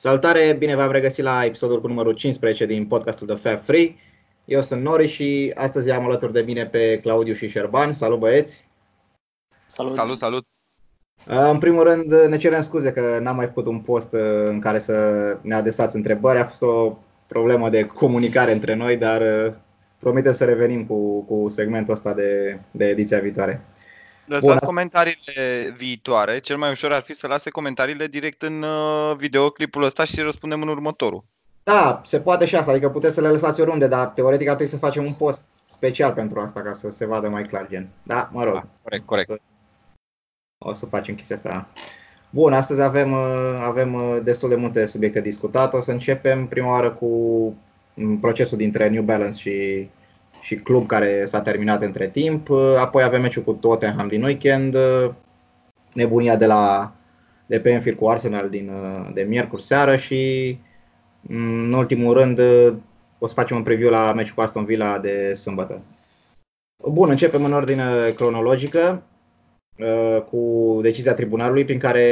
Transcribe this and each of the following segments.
Salutare, bine v-am regăsit la episodul cu numărul 15 din podcastul de Fab Free. Eu sunt Nori și astăzi am alături de mine pe Claudiu și Șerban. Salut băieți! Salut! Salut, salut! În primul rând ne cerem scuze că n-am mai făcut un post uh, în care să ne adresați întrebări. A fost o problemă de comunicare între noi, dar uh, promitem să revenim cu, cu segmentul ăsta de, de ediția viitoare. Lăsați Bun. comentariile viitoare. Cel mai ușor ar fi să lase comentariile direct în uh, videoclipul ăsta și să răspundem în următorul. Da, se poate și asta, adică puteți să le lăsați oriunde, dar teoretic ar trebui să facem un post special pentru asta, ca să se vadă mai clar gen. Da, mă rog. Da, corect, corect. O să, o să facem chestia asta. Bun, astăzi avem, uh, avem uh, destul de multe subiecte discutate. O să începem prima oară cu mm, procesul dintre New Balance și și club care s-a terminat între timp. Apoi avem meciul cu Tottenham din weekend, nebunia de la de pe Enfield cu Arsenal din, de miercuri seară și în ultimul rând o să facem un preview la meciul cu Aston Villa de sâmbătă. Bun, începem în ordine cronologică. Uh, cu decizia tribunalului prin care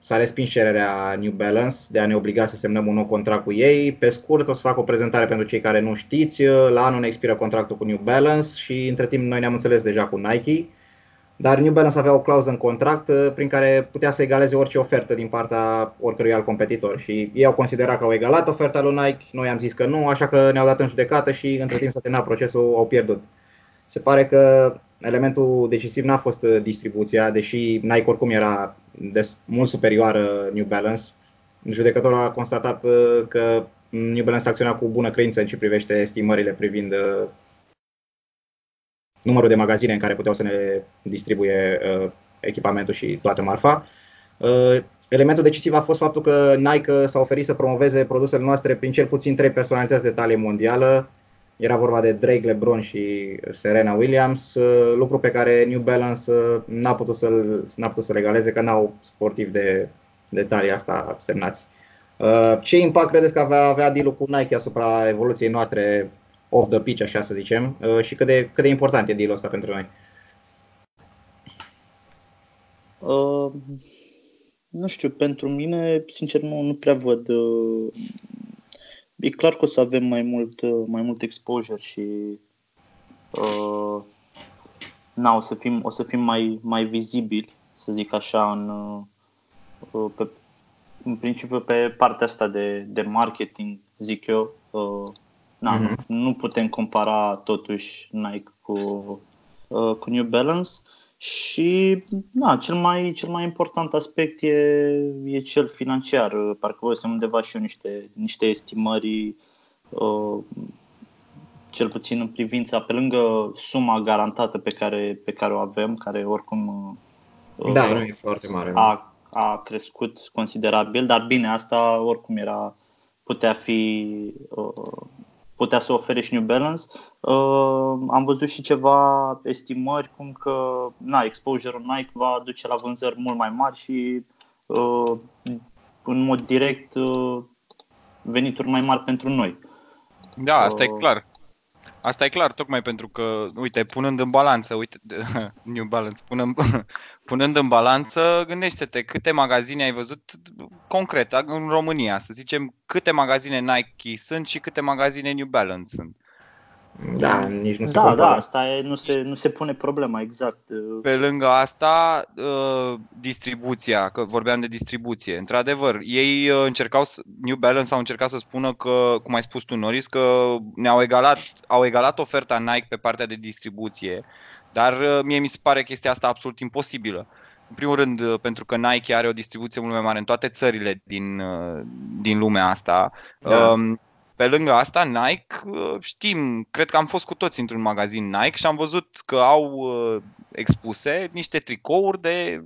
s-a respins cererea New Balance de a ne obliga să semnăm un nou contract cu ei. Pe scurt, o să fac o prezentare pentru cei care nu știți. Uh, la anul ne expiră contractul cu New Balance și între timp noi ne-am înțeles deja cu Nike. Dar New Balance avea o clauză în contract uh, prin care putea să egaleze orice ofertă din partea oricărui alt competitor și ei au considerat că au egalat oferta lui Nike, noi am zis că nu, așa că ne-au dat în judecată și între timp s-a terminat procesul, au pierdut. Se pare că elementul decisiv n-a fost uh, distribuția, deși Nike oricum era des, mult superioară New Balance. Judecătorul a constatat uh, că New Balance acționa cu bună credință în ce privește estimările privind uh, numărul de magazine în care puteau să ne distribuie echipamentul și toată marfa. Elementul decisiv a fost faptul că Nike s-a oferit să promoveze produsele noastre prin cel puțin trei personalități de talie mondială, era vorba de Drake LeBron și Serena Williams, uh, lucru pe care New Balance uh, n-a putut să-l, n-a putut să legaleze, că n-au sportivi de detalii asta semnați. Uh, ce impact credeți că avea, avea deal cu Nike asupra evoluției noastre off the pitch, așa să zicem, și cât de, cât de important e deal ăsta pentru noi? Uh, nu știu, pentru mine, sincer, nu, nu prea văd uh, E clar că o să avem mai mult, uh, mai mult exposure și uh, na, o să fim, o să fim mai, mai vizibili, să zic așa, în, uh, pe, în principiu pe partea asta de, de marketing, zic eu. Uh, na, mm-hmm. nu putem compara totuși Nike cu, uh, cu New Balance. Și na, cel, mai, cel mai important aspect e, e cel financiar. Parcă voi să undeva și eu niște, niște estimări, uh, cel puțin în privința, pe lângă suma garantată pe care, pe care o avem, care oricum uh, da, nu e foarte mare. A, a crescut considerabil, dar bine, asta oricum era putea fi uh, putea să ofere și New Balance. Uh, am văzut și ceva estimări cum că na, exposure-ul Nike va duce la vânzări mult mai mari și uh, în mod direct uh, venituri mai mari pentru noi. Da, asta uh, e clar. Asta e clar, tocmai pentru că, uite, punând în balanță, uite, New Balance, punând, punând în balanță, gândește-te câte magazine ai văzut concret în România, să zicem, câte magazine Nike sunt și câte magazine New Balance sunt. Da, nici nu se Da, da, asta e, nu, se, nu se pune problema, exact. Pe lângă asta, uh, distribuția, că vorbeam de distribuție. Într-adevăr, ei uh, încercau, New Balance au încercat să spună că, cum ai spus tu, Norris, că ne-au egalat, au egalat oferta Nike pe partea de distribuție, dar uh, mie mi se pare chestia asta absolut imposibilă. În primul rând, pentru că Nike are o distribuție mult mai mare în toate țările din, din lumea asta. Da. Um, pe lângă asta, Nike, uh, știm, cred că am fost cu toți într-un magazin Nike și am văzut că au uh, expuse niște tricouri de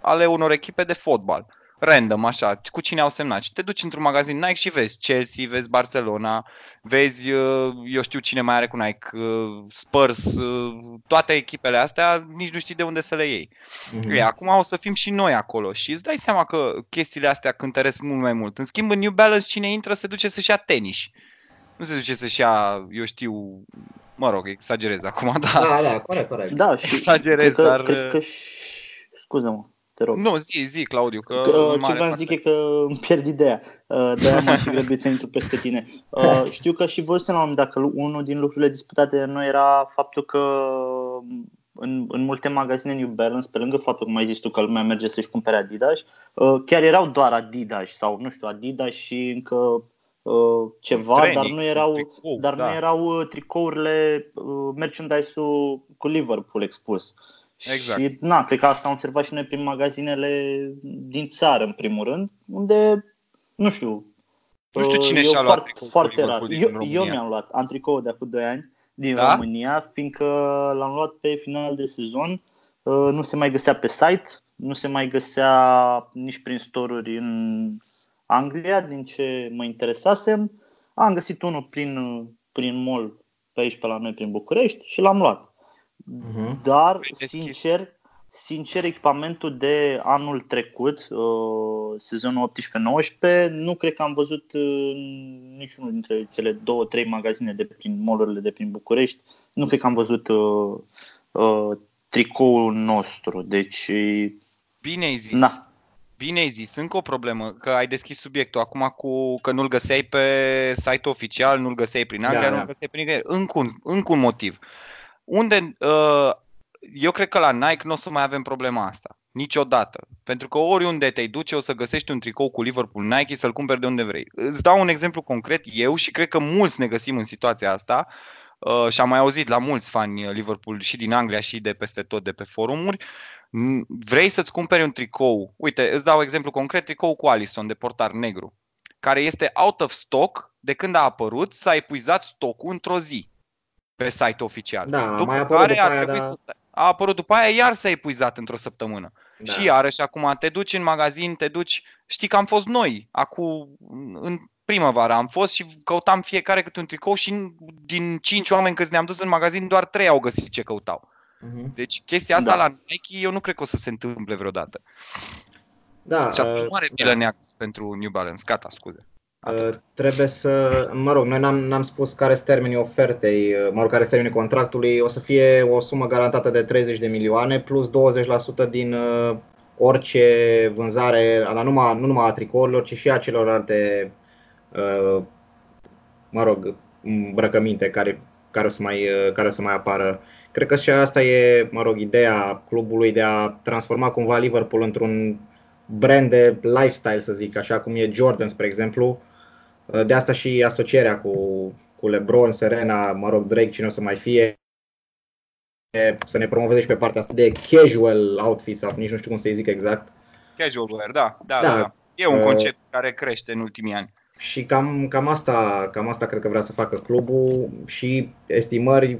ale unor echipe de fotbal random, așa, cu cine au semnat. Și te duci într-un magazin Nike și vezi Chelsea, vezi Barcelona, vezi, uh, eu știu cine mai are cu Nike, uh, Spurs, uh, toate echipele astea, nici nu știi de unde să le iei. Mm-hmm. E, acum o să fim și noi acolo și îți dai seama că chestiile astea cântăresc mult mai mult. În schimb, în New Balance, cine intră se duce să-și ia tenis. Nu se duce să-și ia, eu știu, mă rog, exagerez acum, da. Da, da, corect, corect. Da, și exagerez, cred că, dar... Cred că și... Scuză-mă. Te rog. Nu, zi, zi, Claudiu, că... Că, în ce mare vreau să zic e că îmi pierd ideea. Uh, De-aia m-am și grăbit să intru peste tine. Uh, Știu că și voi să la un moment dat că unul din lucrurile disputate de noi era faptul că în, în multe magazine New Balance, pe lângă faptul că mai zis tu că lumea merge să-și cumpere Adidas, uh, chiar erau doar Adidas sau nu știu, Adidas și încă uh, ceva, Training, dar nu erau, tricou, dar da. nu erau uh, tricourile, uh, merchandise-ul cu Liverpool expus. Exact. Și na, cred că asta am observat și noi prin magazinele din țară, în primul rând, unde, nu știu, Nu știu cine uh, și-a eu luat foarte, tricoul cu foarte rar. Liverpool din Eu, România. eu mi-am luat, am tricou de acum 2 ani din Da? România, fiindcă l-am luat pe final de sezon, uh, nu se mai găsea pe site, nu se mai găsea nici prin store-uri în Anglia, din ce mă interesasem. Am găsit unul prin, uh, prin mall pe aici, pe la noi, prin București și l-am luat. Mhm. Dar, Păi, deschis. sincer, sincer, echipamentul de anul trecut, uh, sezonul 18-19, nu cred că am văzut uh, niciunul dintre cele două, trei magazine de prin mall de prin București, nu cred că am văzut uh, uh, tricoul nostru. Deci, Bine ai zis. na, Bine ai zis, încă o problemă, că ai deschis subiectul acum cu că nu-l găseai pe site oficial, nu-l găseai prin Anglia, Da, nu-l da. găseai prin nicăieri. Încă un, încă un motiv. Unde, uh, eu cred că la Nike nu o să mai avem problema asta. Niciodată. Pentru că oriunde te duce o să găsești un tricou cu Liverpool Nike să-l cumperi de unde vrei. Îți dau un exemplu concret, eu și cred că mulți ne găsim în situația asta uh, și am mai auzit la mulți fani Liverpool și din Anglia și de peste tot de pe forumuri, N- vrei să-ți cumperi un tricou, uite, îți dau exemplu concret, tricou cu Alison de portar negru, care este out of stock de când a apărut, s-a epuizat stocul într-o zi pe site oficial. Da, a după mai apărut care după a aia, trebuit dar- să- a apărut după aia, iar s-a epuizat într-o săptămână. Da. Și iarăși acum te duci în magazin, te duci, știi că am fost noi, acum în primăvară am fost și căutam fiecare câte un tricou și din cinci oameni câți ne-am dus în magazin, doar trei au găsit ce căutau. Mhm. Deci chestia asta Da. la Nike eu nu cred că o să se întâmple vreodată. Da, Și atunci uh, nu are da. bilă neagră pentru New Balance. Gata, scuze. Atât. Uh, trebuie să, mă rog, noi n-am, n-am spus care sunt termenii ofertei, uh, mă rog, care sunt termenii contractului, o să fie o sumă garantată de 30 de milioane plus 20% din uh, orice vânzare, la numai, nu numai a tricourilor, ci și a celorlalte, uh, mă rog, îmbrăcăminte care, care, o să mai, uh, care o să mai apară. Cred că și asta e, mă rog, ideea clubului de a transforma cumva Liverpool într-un brand de lifestyle, să zic, așa cum e Jordan, spre exemplu. De asta și asocierea cu, cu LeBron, Serena, mă rog, Drake, cine o să mai fie, să ne promoveze și pe partea asta de casual outfit sau nici nu știu cum să-i zic exact. Casual wear, da, da, Da. da. da. E un Uh, concept care crește în ultimii ani. Și cam, cam, asta, cam asta cred că vrea să facă clubul și estimări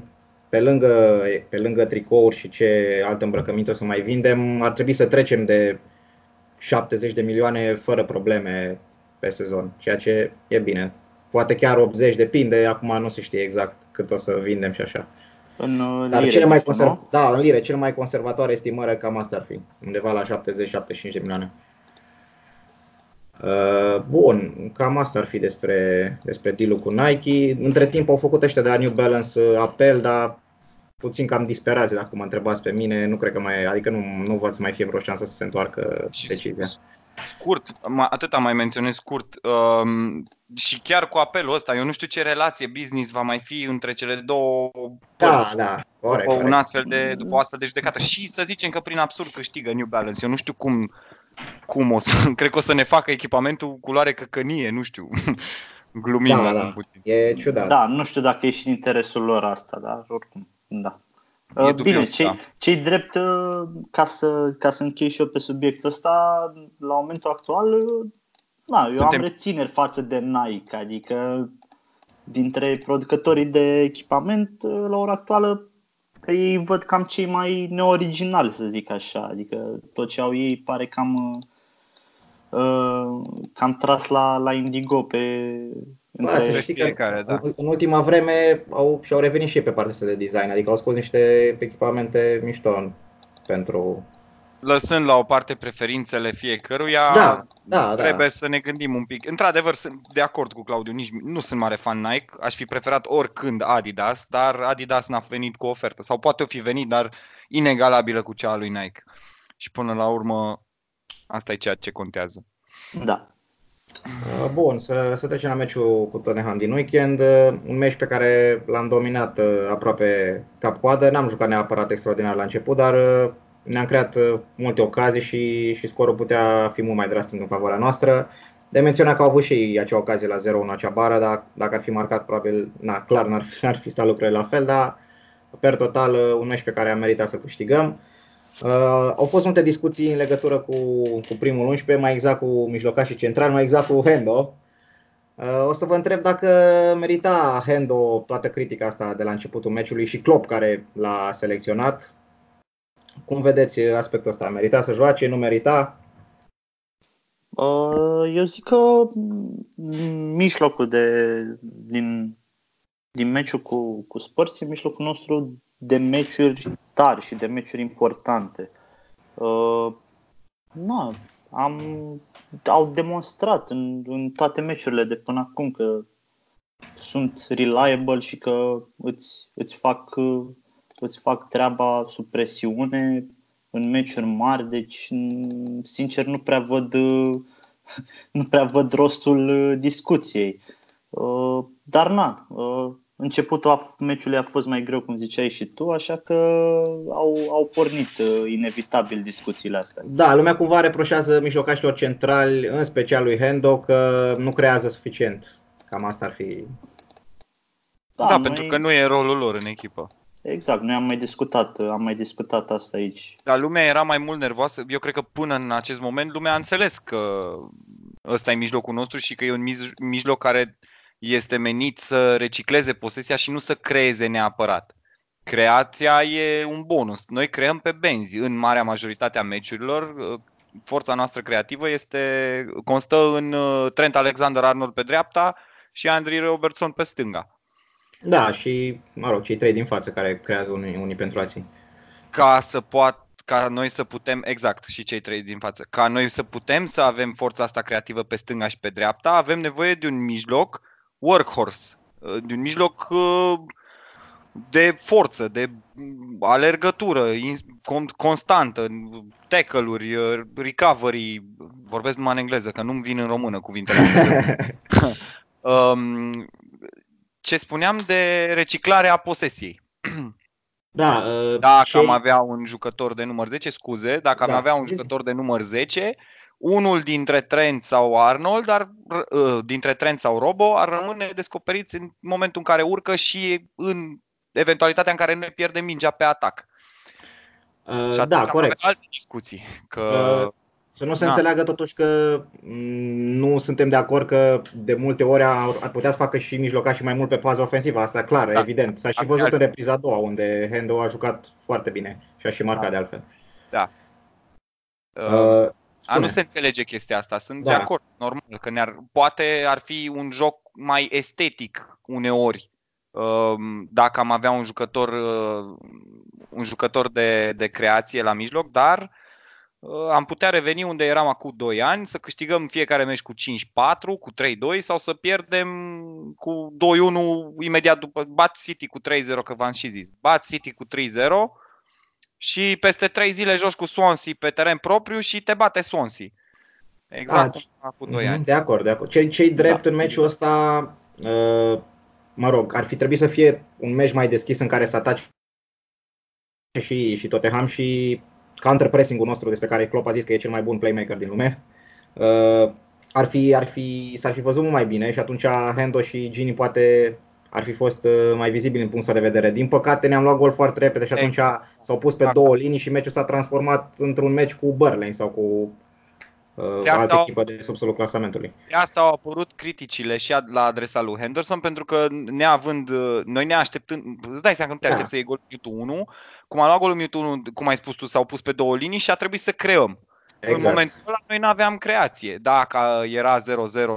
pe lângă, pe lângă tricouri și ce alte îmbrăcăminte o să mai vindem, ar trebui să trecem de 70 de milioane fără probleme pe sezon, ceea ce e bine. Poate chiar 80, depinde, acum nu se știe exact cât o să vindem și așa. în uh, Dar lire, cele mai zici tu, conserv... nu? da, în lire, cele mai conservatoare estimări cam asta ar fi, undeva la 70-75 de milioane. Uh, Bun, cam asta ar fi despre, despre deal cu Nike. Între timp au făcut ăștia de la New Balance uh, apel, dar puțin cam disperați dacă mă întrebați pe mine, nu cred că mai, adică nu, nu văd să mai fie vreo șansă să se întoarcă Și decizia. Scurt, ma- atât am mai menționat scurt. Um, și chiar cu apelul ăsta, eu nu știu ce relație business va mai fi între cele două Da, părți. da, corect. după, un corect. astfel de, după o astfel de judecată. Și să zicem că prin absurd câștigă New Balance. Eu nu știu cum, cum o să, cred că o să ne facă echipamentul culoare căcănie, nu știu. Glumim Da, acum da. puțin. E ciudat. Da, nu știu dacă e și în interesul lor asta, dar oricum, da. E Uh, dubios, Bine, cei, da. cei drept, uh, ca să, ca să închei și eu pe subiectul ăsta, la momentul actual, uh, na, eu Suntem- am rețineri față de Nike, adică dintre producătorii de echipament, uh, la ora actuală, ei văd cam cei mai neoriginali, să zic așa, adică tot ce au ei pare cam, uh, uh, cam tras la, la Indigo pe... Bă, să între- știi că fiecare, da. în, în ultima vreme au, și-au revenit și ei pe partea asta de design, adică au scos niște echipamente mișto pentru... Lăsând la o parte preferințele fiecăruia, Da, da, da. trebuie să ne gândim un pic. Într-adevăr, sunt de acord cu Claudiu, nici nu sunt mare fan Nike, aș fi preferat oricând Adidas, dar Adidas n-a venit cu ofertă. Sau poate o fi venit, dar inegalabilă cu cea a lui Nike. Și până la urmă Asta e ceea ce contează. Da. Uh, bun, să, să trecem la meciul cu Tottenham din weekend. Uh, un meci pe care l-am dominat uh, aproape cap-coadă. N-am jucat neapărat extraordinar la început, dar ne-am creat multe ocazii și, și scorul putea fi mult mai drastic în favoarea noastră. De menționat că au avut și ei acea ocazie la 0 în acea bară, dar dacă ar fi marcat, probabil, na, clar n-ar, n-ar fi stat lucrurile la fel, dar per total un meci pe care am meritat să câștigăm. Uh, au fost multe discuții în legătură cu, cu primul 11, mai exact cu mijlocașii centrali, mai exact cu Hendo. Uh, o să vă întreb dacă merita Hendo toată critica asta de la începutul meciului și Klopp care l-a selecționat. Cum vedeți aspectul ăsta? Merita să joace, nu merita? Uh, eu zic că mijlocul de, din, din meciul cu, cu Spurs e mijlocul nostru de meciuri tari și de meciuri importante. Uh, na, am, au demonstrat în, în toate meciurile de până acum că sunt reliable și că îți, îți, fac, îți fac treaba sub presiune în meciuri mari, deci sincer nu prea văd nu prea văd rostul discuției. Uh, dar na, uh, Începutul meciului a fost mai greu, cum ziceai și tu, așa că au, au pornit uh, inevitabil discuțiile astea. Da, lumea cumva reproșează mijlocașilor centrali, în special lui Hendo, că nu creează suficient. Cam asta ar fi. Da, da noi... pentru că nu e rolul lor în echipă. Exact, noi am mai discutat, am mai discutat asta aici. Dar lumea era mai mult nervoasă. Eu cred că până în acest moment lumea a înțeles că ăsta e mijlocul nostru și că e un mijloc care este menit să recicleze posesia și nu să creeze neapărat. Creația e un bonus. Noi creăm pe benzi în marea majoritate a meciurilor. Forța noastră creativă este constă în uh, Trent Alexander-Arnold pe dreapta și Andrei Robertson pe stânga. Da, și, mă rog, cei trei din față care creează unii, unii pentru alții. Ca să poată ca noi să putem, exact, și cei trei din față, ca noi să putem să avem forța asta creativă pe stânga și pe dreapta, avem nevoie de un mijloc workhorse, uh, de un mijloc uh, de forță, de alergătură constantă, tackle-uri, uh, recovery, vorbesc numai în engleză, că nu-mi vin în română cuvintele. Um, ce spuneam de reciclarea posesiei. Da, dacă ce... am avea un jucător de număr 10, scuze, dacă da. am avea un jucător de număr 10, unul dintre Trent sau Arnold, dar, uh, dintre Trent sau Robo, ar rămâne descoperiți în momentul în care urcă și în eventualitatea în care noi pierdem mingea pe atac. Uh, și da, corect. alte discuții. Că... Uh, să nu se da. înțeleagă totuși că mm, nu suntem de acord că de multe ori ar, ar putea să facă și și mai mult pe faza ofensivă, asta clar, da. evident. S-a și văzut în repriza a doua, unde Hendo a jucat foarte bine și a și marcat da. de altfel. Da. Uh, a nu se înțelege chestia asta, sunt da. de acord, normal, că ne-ar, poate ar fi un joc mai estetic uneori. Um, dacă am avea un jucător, uh, un jucător de, de creație la mijloc, dar uh, am putea reveni unde eram acum 2 ani, să câștigăm fiecare meci cu 5-4, cu 3-2 sau să pierdem cu 2-1 imediat după, bat City cu 3-0, că v-am și zis, bat City cu 3-0 și peste 3 zile joci cu Swansea pe teren propriu și te bate Swansea. Exact cum a cu 2 ani. De acord, de acord. Cei, cei drept da, în meciul exact. ăsta, uh, mă rog, ar fi trebuit să fie un meci mai deschis în care să ataci și, și Tottenham și counter-pressing-ul nostru despre care Klopp a zis că e cel mai bun playmaker din lume. Uh, ar fi, ar fi, s-ar fi văzut mult mai bine și atunci Hendo și Gini poate ar fi fost uh, mai vizibil din punctul de vedere. Din păcate ne-am luat gol foarte repede și atunci s-au pus pe două linii și meciul s-a transformat într-un meci cu Burnley sau cu uh, de altă echipă de subsolul clasamentului. De asta au apărut criticile și la adresa lui Henderson pentru că neavând, uh, noi ne așteptând, îți dai seama că nu te da. aștepți da. să iei golul Mewtwo 1, cum a luat golul Mewtwo 1, cum ai spus tu, s-au pus pe două linii și a trebuit să creăm. Exact. În momentul ăla noi nu aveam creație. Dacă era 0-0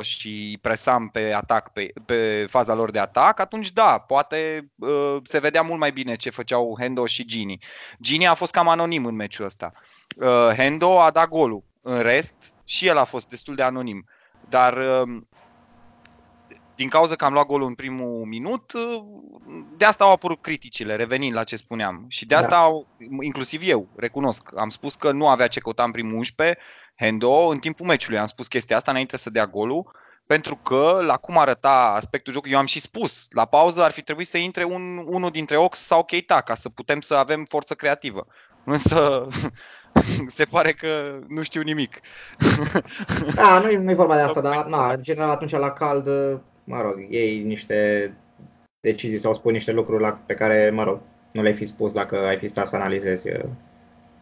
și presam pe atac, pe, pe faza lor de atac, atunci da, poate uh, se vedea mult mai bine ce făceau Hendo și Gini. Gini a fost cam anonim în meciul ăsta. Uh, Hendo a dat golul. În rest, și el a fost destul de anonim. Dar uh, din cauza că am luat golul în primul minut, de asta au apărut criticile, revenind la ce spuneam. Și de asta, da. au, inclusiv eu, recunosc, am spus că nu avea ce căuta în primul 11, Hendo, în timpul meciului. Am spus chestia asta înainte să dea golul, pentru că, la cum arăta aspectul jocului, eu am și spus, la pauză ar fi trebuit să intre un, unul dintre Ox sau Keita, ca să putem să avem forță creativă. Însă se pare că nu știu nimic. Da, nu e vorba de asta, dar na, în general atunci la cald, mă rog, ei niște decizii sau spun niște lucruri la, pe care, mă rog, nu le-ai fi spus dacă ai fi stat să analizezi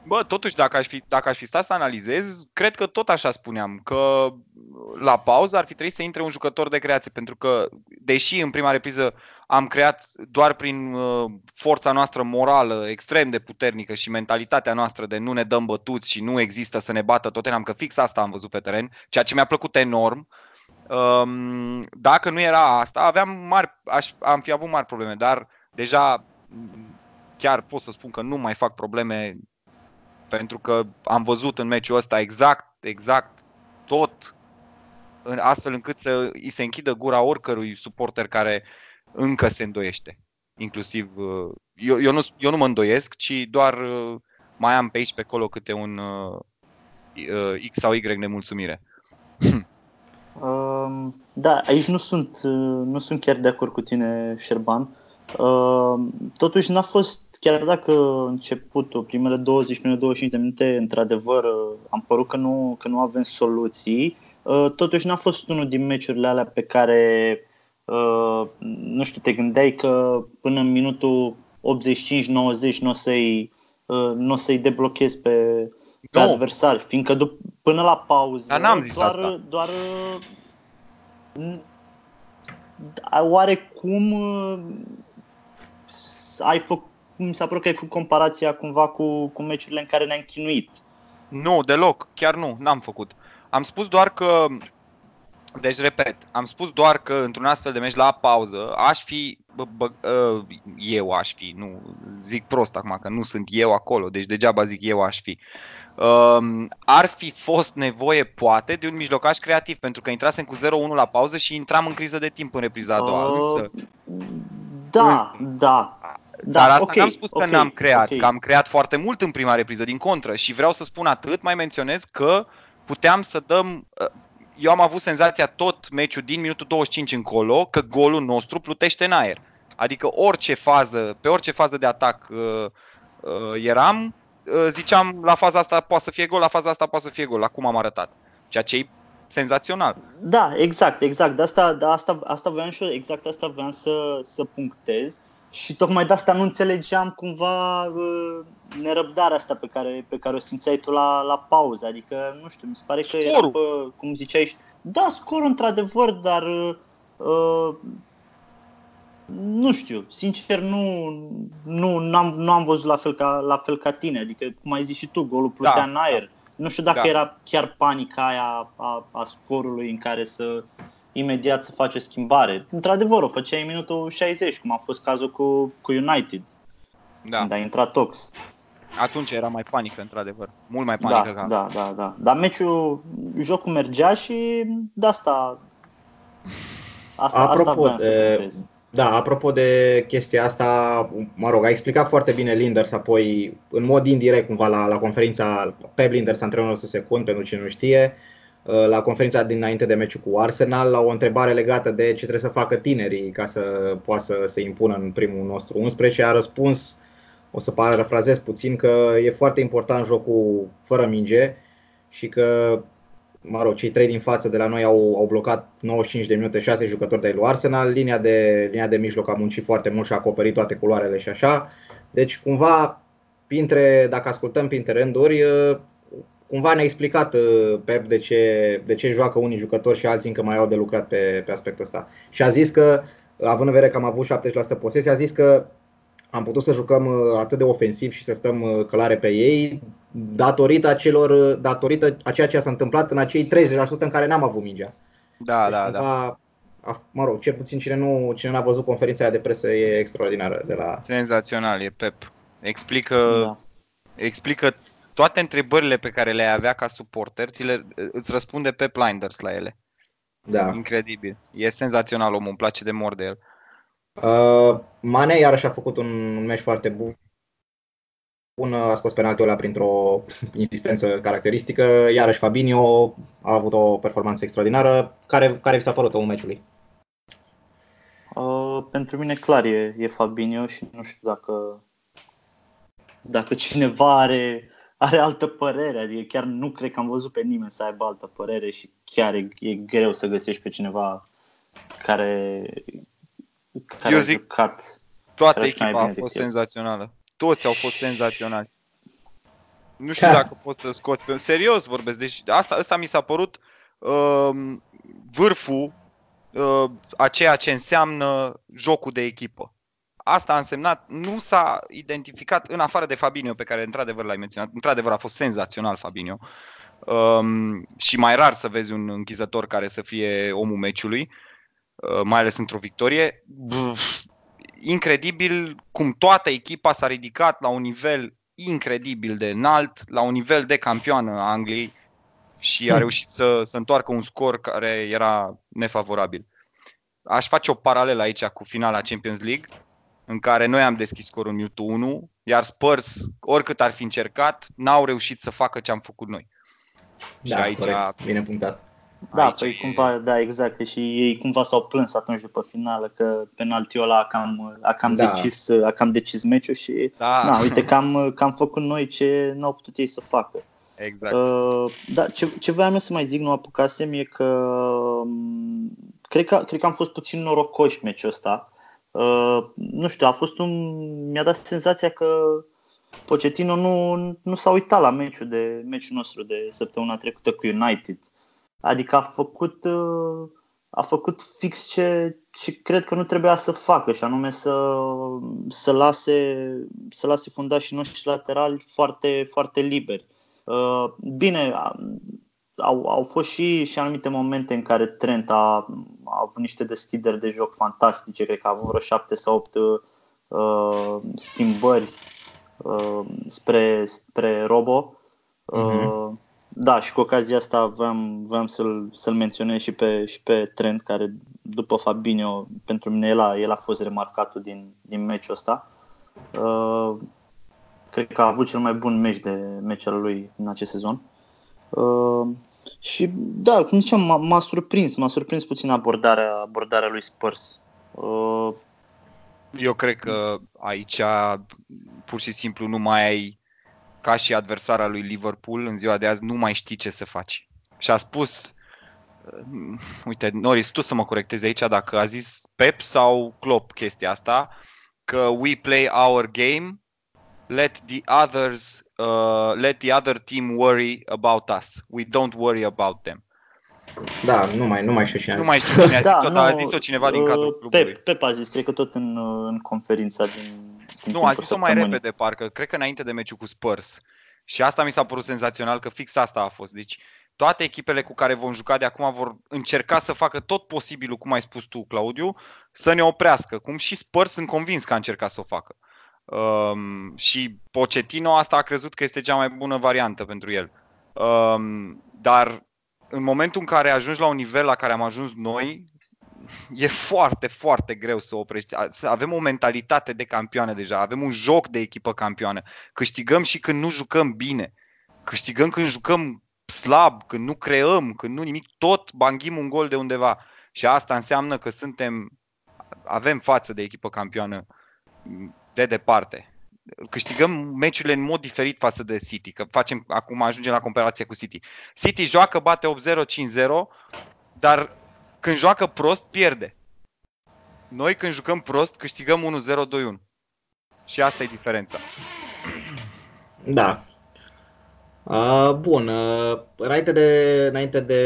Bă, totuși, dacă aș, fi, dacă aș fi stat să analizez, cred că tot așa spuneam, că la pauză ar fi trebuit să intre un jucător de creație, pentru că, deși în prima repriză am creat doar prin uh, forța noastră morală extrem de puternică și mentalitatea noastră de nu ne dăm bătuți și nu există să ne bată Tottenham, că fix asta am văzut pe teren, ceea ce mi-a plăcut enorm. Um, dacă nu era asta, aveam mari, aș, am fi avut mari probleme, dar deja chiar pot să spun că nu mai fac probleme pentru că am văzut în meciul ăsta exact, exact tot astfel încât să îi se închidă gura oricărui suporter care încă se îndoiește. Inclusiv, uh, eu, eu, nu, eu nu mă îndoiesc, ci doar uh, mai am pe aici pe acolo câte un uh, X sau Y nemulțumire. Um, da, aici nu sunt, nu sunt chiar de acord cu tine, Șerban. Totuși n-a fost chiar dacă începutul, primele 20 minute, 25 de minute, într-adevăr, am părut că nu, că nu avem soluții, uh, totuși n-a fost unul din meciurile alea pe care, uh, nu știu, te gândeai că până în minutul 85-90 nu o să-i, uh, n-o să-i deblochezi pe, pe no. adversar, fiindcă dup- până la pauză, Dar n-am zis doar, asta. doar oarecum ai făcut mi s-a părut că ai făcut comparația cumva cu, cu meciurile în care ne-am chinuit. Nu, deloc, chiar nu, n-am făcut. Am spus doar că, deci repet, am spus doar că într-un astfel de meci la pauză aș fi, bă, bă, ă, eu aș fi, nu zic prost acum că nu sunt eu acolo, deci degeaba zic eu aș fi. Um, ar fi fost nevoie, poate, de un mijlocaș creativ, pentru că intrasem cu 0-1 la pauză și intram în criză de timp în repriza a doua. Uh, da, da. Da, Dar asta okay, n-am spus okay, că n-am creat, okay. că am creat foarte mult în prima repriză, din contră. Și vreau să spun atât, mai menționez că puteam să dăm... Uh, eu am avut senzația tot meciul din minutul 25 încolo că golul nostru plutește în aer. Adică orice fază, pe orice fază de atac uh, uh, eram, uh, ziceam la faza asta poate să fie gol, la faza asta poate să fie gol, la cum am arătat. Ceea ce e senzațional. Da, exact, exact. De asta, de asta, asta voiam și eu, exact asta voiam să, să punctez. Și tocmai de asta nu înțelegeam cumva uh, nerăbdarea asta pe care, pe care o simțeai tu la, la pauză. Adică, nu știu, mi se pare că Scorul. era, pe, cum ziceai, da, scorul într-adevăr, dar uh, nu știu, sincer nu, nu am nu am văzut la fel, ca, la fel ca tine. Adică, cum ai zis și tu, golul plutea da, în aer. Da. Nu știu dacă da. era chiar panica aia a, a scorului în care să imediat să face schimbare. Într-adevăr, o făceai în minutul 60, cum a fost cazul cu, cu United, da. când a intrat Tox. Atunci era mai panică, într-adevăr. Mult mai panică da, ca Da, da, da. Dar meciul, jocul mergea și de asta... Asta, apropo asta de, să Da, apropo de chestia asta, mă rog, a explicat foarte bine Linders apoi, în mod indirect, cumva, la, la conferința Pep Linders, antrenorul secund, pentru cine nu știe, uh, Uh, la conferința dinainte de meciul cu Arsenal la o întrebare legată de ce trebuie să facă tinerii ca să poată să se impună în primul nostru 11 și a răspuns, o să parafrazez puțin, că e foarte important jocul fără minge și că mă rog, cei trei din față de la noi au, au blocat 95 de minute, 6 jucători de lui Arsenal, linia de, linia de mijloc a muncit foarte mult și a acoperit toate culoarele și așa. Deci cumva, printre, dacă ascultăm printre rânduri, uh, cumva ne-a explicat uh, Pep de ce, de ce joacă unii jucători și alții încă mai au de lucrat pe, pe aspectul ăsta. Și a zis că, având în vedere că am avut 70% posesie, a zis că am putut să jucăm uh, atât de ofensiv și să stăm uh, clare pe ei datorită acelor, datorită a ceea ce s-a întâmplat în acei 30% în care n-am avut mingea. Da, deci, da, cumva, da. A, mă rog, cel puțin cine nu cine n-a văzut conferința aia de presă e extraordinară de la Senzațional, e Pep. Explică da. explică toate întrebările pe care le-ai avea ca suporter, ți le, îți răspunde pe Blinders la ele. Da. Incredibil. E senzațional omul, îmi place de mor de el. Uh, Mane iarăși a făcut un, un meci foarte bun. Bun, a scos penaltul ăla printr-o insistență caracteristică. Iarăși Fabinho a avut o performanță extraordinară. Care, care vi s-a părut omul meciului? Uh, pentru mine clar e, e Fabinho și nu știu dacă dacă cineva are, are altă părere, adică chiar nu cred că am văzut pe nimeni să aibă altă părere și chiar e, e greu să găsești pe cineva care, care Eu a zic jucat Toată Cred că mai echipa a bine fost decât el. senzațională. Toți au fost senzaționali. Nu știu Da. dacă pot să scot pe... Serios vorbesc. Deci asta, asta mi s-a părut um, vârful uh, a ceea ce înseamnă jocul de echipă. Asta a însemnat, nu s-a identificat, în afară de Fabinho, pe care într-adevăr l-ai menționat, într-adevăr a fost senzațional Fabinho, um, și mai rar să vezi un închizător care să fie omul meciului, uh, mai ales într-o victorie. Buf, incredibil cum toată echipa s-a ridicat la un nivel incredibil de înalt, la un nivel de campioană a Angliei și a reușit să, să întoarcă un scor care era nefavorabil. Aș face o paralelă aici cu finala Champions League, în care noi am deschis scorul Newton 1, iar Spurs, oricât ar fi încercat, n-au reușit să facă ce am făcut noi. Și Da, aici- corect, bine punctat. Da, Aici păi e- cumva, da, exact. Și ei cumva s-au plâns atunci după finală că penaltiul ăla a cam, a cam, Da. decis, a cam decis meciul și Da, na, uite că am, că am făcut noi ce n-au putut ei să facă. exact. Uh, da, ce, ce voiam eu să mai zic, nu apucasem, e că um, cred că, cred că am fost puțin norocoși meciul ăsta. Uh, nu știu, a fost un, mi-a dat senzația că Pochettino nu, nu s-a uitat la meciul, de, meciul nostru de săptămâna trecută cu United. Adică a făcut, uh, a făcut fix ce, ce cred că nu trebuia să facă, și anume să, să, lase, să lase fundașii noștri laterali foarte, foarte liberi. Uh, Bine, a- au, au fost și, și anumite momente în care Trent a, a avut niște deschideri de joc fantastice, cred că a avut vreo 7 sau 8 uh, schimbări uh, spre, spre Robo. Uh, Mhm. Da, și cu ocazia asta voiam, voiam să-l, să-l menționez și pe, și pe Trent, care după Fabinho, pentru mine el a, el a fost remarcatul din, din meciul ăsta. Uh, cred că a avut cel mai bun meci de meci al lui în acest sezon. Uh, și da, cum ziceam, m-a, m-a surprins, m-a surprins puțin abordarea, abordarea lui Spurs. Uh, Eu cred că aici pur și simplu nu mai ai, ca și adversara lui Liverpool, în ziua de azi nu mai știi ce să faci. Și a spus, uh, uite, Norris, tu să mă corectezi aici dacă a zis Pep sau Klopp chestia asta, că we play our game, let the others, uh, let the other team worry about us. We don't worry about them. Da, nu mai, nu mai știu cine a Nu zis. mai știu cine a da, zis-o, dar a zis-o cineva din cadrul uh, clubului. Pep, Pep a zis, cred că tot în, uh, în conferința din, din Nu, a timpul zis-o mai săptămânii. repede, parcă. Cred că înainte de meciul cu Spurs. Și asta mi s-a părut senzațional, că fix asta a fost. Deci toate echipele cu care vom juca de acum vor încerca să facă tot posibilul, cum ai spus tu, Claudiu, să ne oprească. Cum și Spurs sunt convins că a încercat să o facă. Um, și Pochettino asta a crezut că este cea mai bună variantă pentru el. Um, dar în momentul în care ajungi la un nivel la care am ajuns noi, e foarte, foarte greu să oprești. A- să Avem o mentalitate de campioană deja, avem un joc de echipă campioană. Câștigăm și când nu jucăm bine. Câștigăm când jucăm slab, când nu creăm, când nu nimic, tot banghim un gol de undeva. Și asta înseamnă că suntem, avem față de echipă campioană de departe. Câștigăm meciurile în mod diferit față de City, că facem, acum ajungem la comparație cu City. City joacă, bate 8-0, 5-0, dar când joacă prost, pierde. Noi când jucăm prost, câștigăm 1-0, 2-1. Și asta e diferența. Da. Uh, bun, uh, înainte, de, înainte de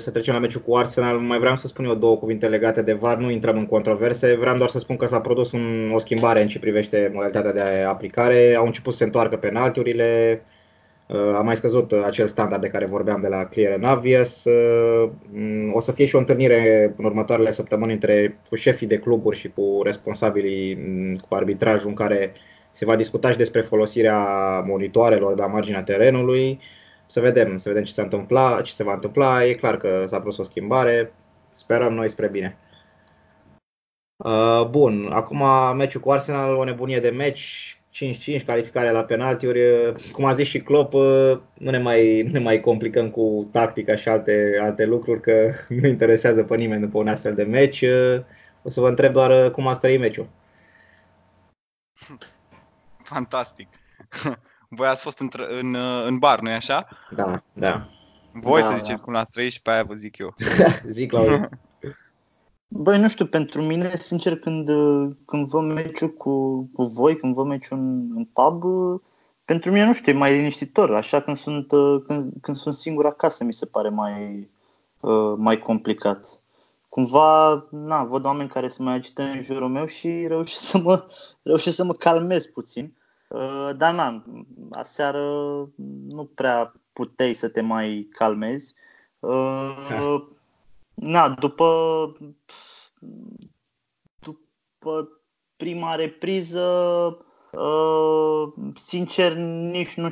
să trecem la meciul cu Arsenal, mai vreau să spun eu două cuvinte legate de VAR, nu intrăm în controverse, vreau doar să spun că s-a produs un, o schimbare în ce privește modalitatea de aplicare, au început să se întoarcă penalturile, uh, a mai scăzut uh, acel standard de care vorbeam de la Clear and Obvious, uh, m, o să fie și o întâlnire în următoarele săptămâni între cu șefii de cluburi și cu responsabilii m, cu arbitrajul în care se va discuta și despre folosirea monitoarelor de la marginea terenului. Să vedem, să vedem ce se întâmpla, ce se va întâmpla. E clar că s-a produs o schimbare. sperăm noi spre bine. Uh, bun, acum meciul cu Arsenal, o nebunie de meci, 5-5, calificare la penaltiuri. Cum a zis și Klopp, nu ne mai, nu ne mai complicăm cu tactica și alte, alte lucruri, că nu interesează pe nimeni după un astfel de meci. O să vă întreb doar cum a trăit meciul. Fantastic. Voi ați fost în, în, în bar, nu-i așa? Da, da. Voi da, să ziceți da. cum l-ați trăit și pe aia vă zic eu. zic la Băi, nu știu, pentru mine, sincer, când, când vă meciul cu, cu voi, când vă meciul în, în pub, pentru mine, nu știu, e mai liniștitor. Așa când sunt, când, când sunt singur acasă, mi se pare mai, mai complicat. Cumva, na, văd oameni care se mai agită în jurul meu și reușesc să mă, reușesc să mă calmez puțin. Dar, na, aseară nu prea puteai să te mai calmezi. Ha. Na, după, după prima repriză, uh, sincer, nici nu,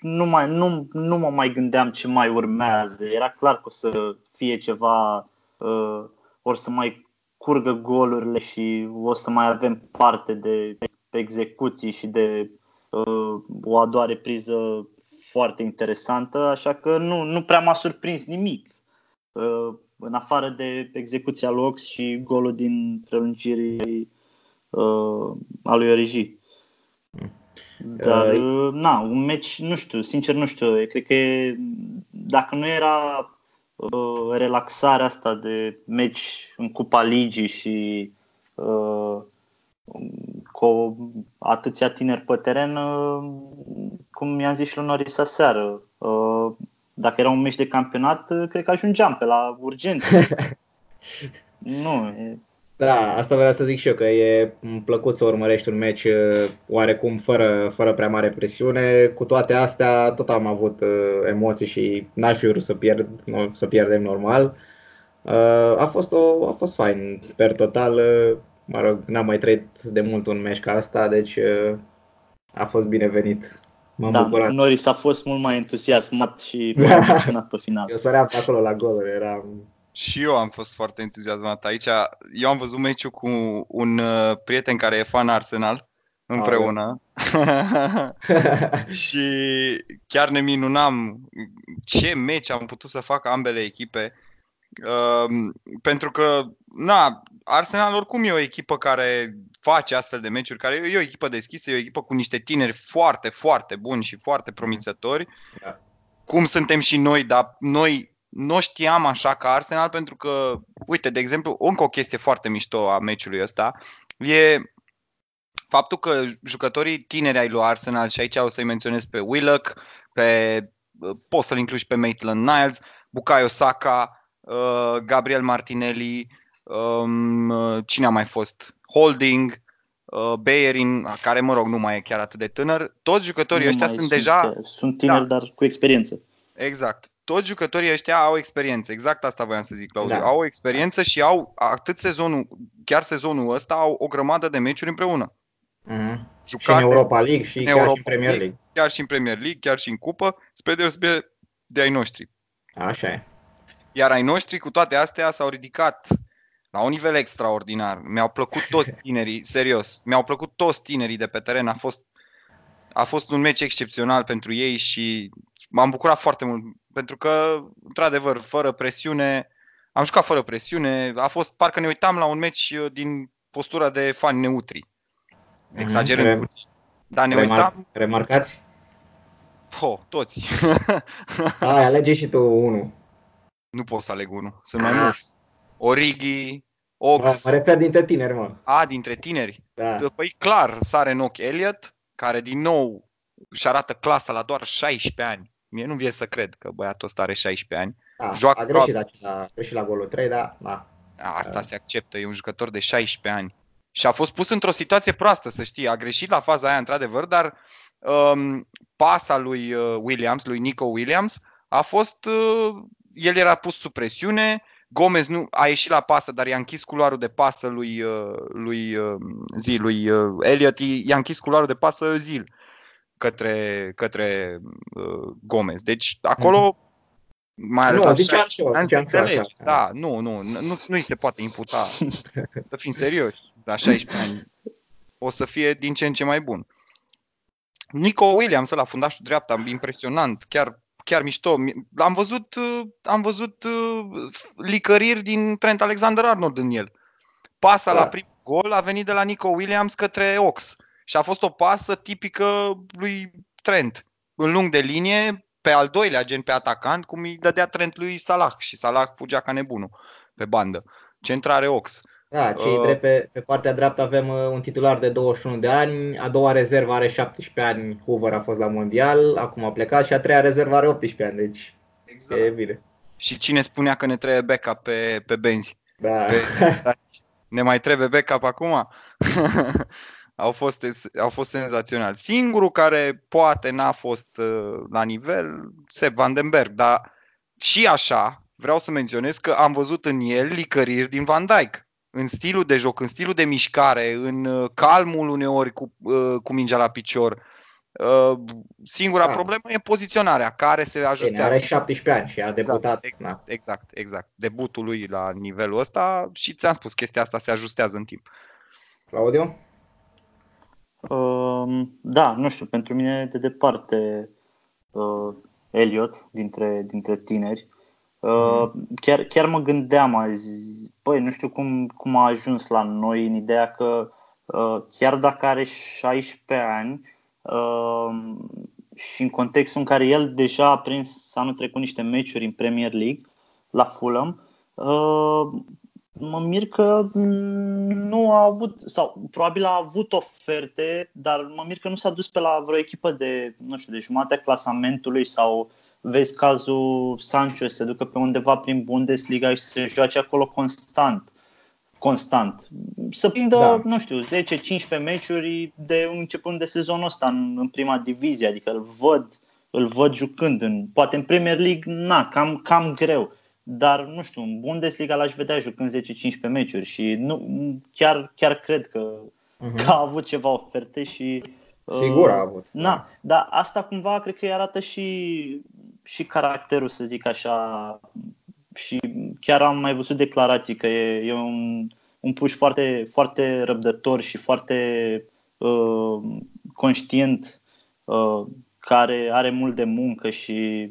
nu, mai, nu, nu mă mai gândeam ce mai urmează. Era clar că o să fie ceva, uh, ori să mai curgă golurile și o să mai avem parte de execuții și de uh, o a doua repriză foarte interesantă, așa că nu, nu prea m-a surprins nimic. Uh, în afară de execuția Lox și golul din prelungirii uh, a lui Origi. Dar, uh, na, un meci, nu știu, sincer nu știu, cred că dacă nu era uh, relaxarea asta de meci în Cupa Ligii și uh, cu atâția tineri pe teren, uh, cum mi-am zis și lui Norris aseară, uh, dacă era un meci de campionat, cred că ajungeam pe la urgent. nu, e... Da, asta vreau să zic și eu, că e plăcut să urmărești un meci uh, oarecum fără, fără prea mare presiune. Cu toate astea, tot am avut uh, emoții și n-aș fi vrut să, pierd, să pierdem normal. Uh, a fost, o, a fost fain, per total. Mă rog, n-am mai trăit de mult un meci ca asta, deci a fost binevenit. M-am da, bucurat. Norris a fost mult mai entuziasmat și emoționat pe final. Eu săream pe acolo la gol, era... Și eu am fost foarte entuziasmat aici. Eu am văzut meciul cu un uh, prieten care e fan Arsenal împreună. și chiar ne minunam ce meci am putut să facă ambele echipe. Uh, pentru că, na, Arsenal oricum e o echipă care face astfel de meciuri, care e o echipă deschisă, e o echipă cu niște tineri foarte, foarte buni și foarte promițători. Da. Cum suntem și noi, dar noi nu știam așa ca Arsenal pentru că, uite, de exemplu, încă o chestie foarte mișto a meciului ăsta e faptul că jucătorii tineri ai lui Arsenal, și aici o să-i menționez pe Willock, pe, poți să-l includi pe Maitland Niles, Bukayo Saka, uh, Gabriel Martinelli, um, cine a mai fost? Holding, uh, Bayerin, care mă rog nu mai e chiar atât de tânăr, toți jucătorii nu ăștia sunt, sunt deja... Sunt tineri, da. dar cu experiență. Exact. Toți jucătorii ăștia au experiență. Exact asta voiam să zic, Claudiu. Da. Au experiență și au atât sezonul, chiar sezonul ăsta, au o grămadă de meciuri împreună. Mm-hmm. și în Europa League și în chiar Europa și în Premier League. League. Chiar și în Premier League, chiar și în cupă, spre deosebire de ai noștri. Așa e. Iar ai noștri, cu toate astea, s-au ridicat la un nivel extraordinar. Mi-au plăcut toți tinerii, serios, mi-au plăcut toți tinerii de pe teren. A fost, a fost un meci excepțional pentru ei și m-am bucurat foarte mult pentru că, într-adevăr, fără presiune, am jucat fără presiune. A fost, parcă ne uitam la un meci uh, din postura de fani neutri. Mhm. Exagerând mm-hmm. Dar ne Remar- uitam... Remarcați? Ho, toți. Hai, alege și tu unul. Nu pot să aleg unul, sunt mai mulți. Origi, Ox. Mă refer dintre tineri, mă. A, dintre tineri? Da. Păi clar, sare în ochi Elliot, care din nou își arată clasa la doar 16 ani. Mie nu vie să cred că băiatul ăsta are 16 ani. Da, Joacă a greșit, la, a greșit la golul 3, da. da. Asta se acceptă, e un jucător de 16 ani. Și a fost pus într-o situație proastă, să știi. A greșit la faza aia, într-adevăr, dar um, pasa lui uh, Williams, lui Nico Williams, a fost... Uh, el era pus sub presiune, Gomez nu a ieșit la pasă, dar i-a închis culoarul de pasă lui, uh, lui uh, Zil, lui uh, Elliot, i-a închis culoarul de pasă Zil către, către Gomez. Deci acolo Mai ales Nu, la ziceam 16 și eu, ani, ziceam și eu înțelegi. așa. Da, nu, nu, nu, nu îi se poate imputa. Să fim serioși, la 16 ani o să fie din ce în ce mai bun. Nico Williams la fundașul dreapta, impresionant, chiar chiar mișto. Mi- Am văzut, uh, am văzut uh, licăriri din Trent Alexander-Arnold în el. Pasa Da. la primul gol a venit de la Nico Williams către Ox și a fost o pasă tipică lui Trent. În lung de linie, pe al doilea gen pe atacant, cum îi dădea Trent lui Salah și Salah fugea ca nebunul pe bandă. Centrare Ox. Da, cei Uh, drept pe, pe partea dreaptă avem uh, un titular de 21 de ani, a doua rezervă are 17 ani, Hoover a fost la mondial, acum a plecat și a treia rezervă are 18 ani, deci e bine. Și cine spunea că ne trebuie backup pe, pe benzi? Da. Pe, ne mai trebuie backup acum? au, fost, au fost senzațional. Singurul care poate n-a fost uh, la nivel, Seb Vandenberg, dar și așa vreau să menționez că am văzut în el licăriri din Van Dijk. În stilul de joc, în stilul de mișcare, în uh, calmul uneori cu, uh, cu mingea la picior. Uh, Singura Da. problemă e poziționarea, care se Bine, ajustează. are 17 ani și a debutat. Exact, da. Exact, exact. Debutul lui la nivelul ăsta și ți-am spus, chestia asta se ajustează în timp. Claudiu? Um, da, nu știu, pentru mine de departe uh, Elliot dintre, dintre tineri. Uh, chiar, chiar mă gândeam azi, băi, nu știu cum, cum a ajuns la noi în ideea că uh, chiar dacă are 16 ani uh, și în contextul în care el deja a prins anul trecut niște meciuri în Premier League la Fulham, uh, mă mir că mm, nu a avut, sau probabil a avut oferte, dar mă mir că nu s-a dus pe la vreo echipă de, nu știu, de jumatea clasamentului sau vezi cazul Sancho să se ducă pe undeva prin Bundesliga și să joace acolo constant. Constant. Să prindă, Da. nu știu, 10-15 meciuri de începând de sezonul ăsta în, în prima divizie, adică îl văd, îl văd jucând în, poate în Premier League, na, cam, cam greu. Dar, nu știu, în Bundesliga l-aș vedea jucând 10-15 meciuri și nu, chiar, chiar cred că, Mhm. că a avut ceva oferte și... Sigur a uh, avut. Na, dar asta cumva cred că îi arată și, și caracterul, să zic așa. Și chiar am mai văzut declarații că e, e un, un puș foarte, foarte răbdător și foarte uh, conștient, uh, care are mult de muncă și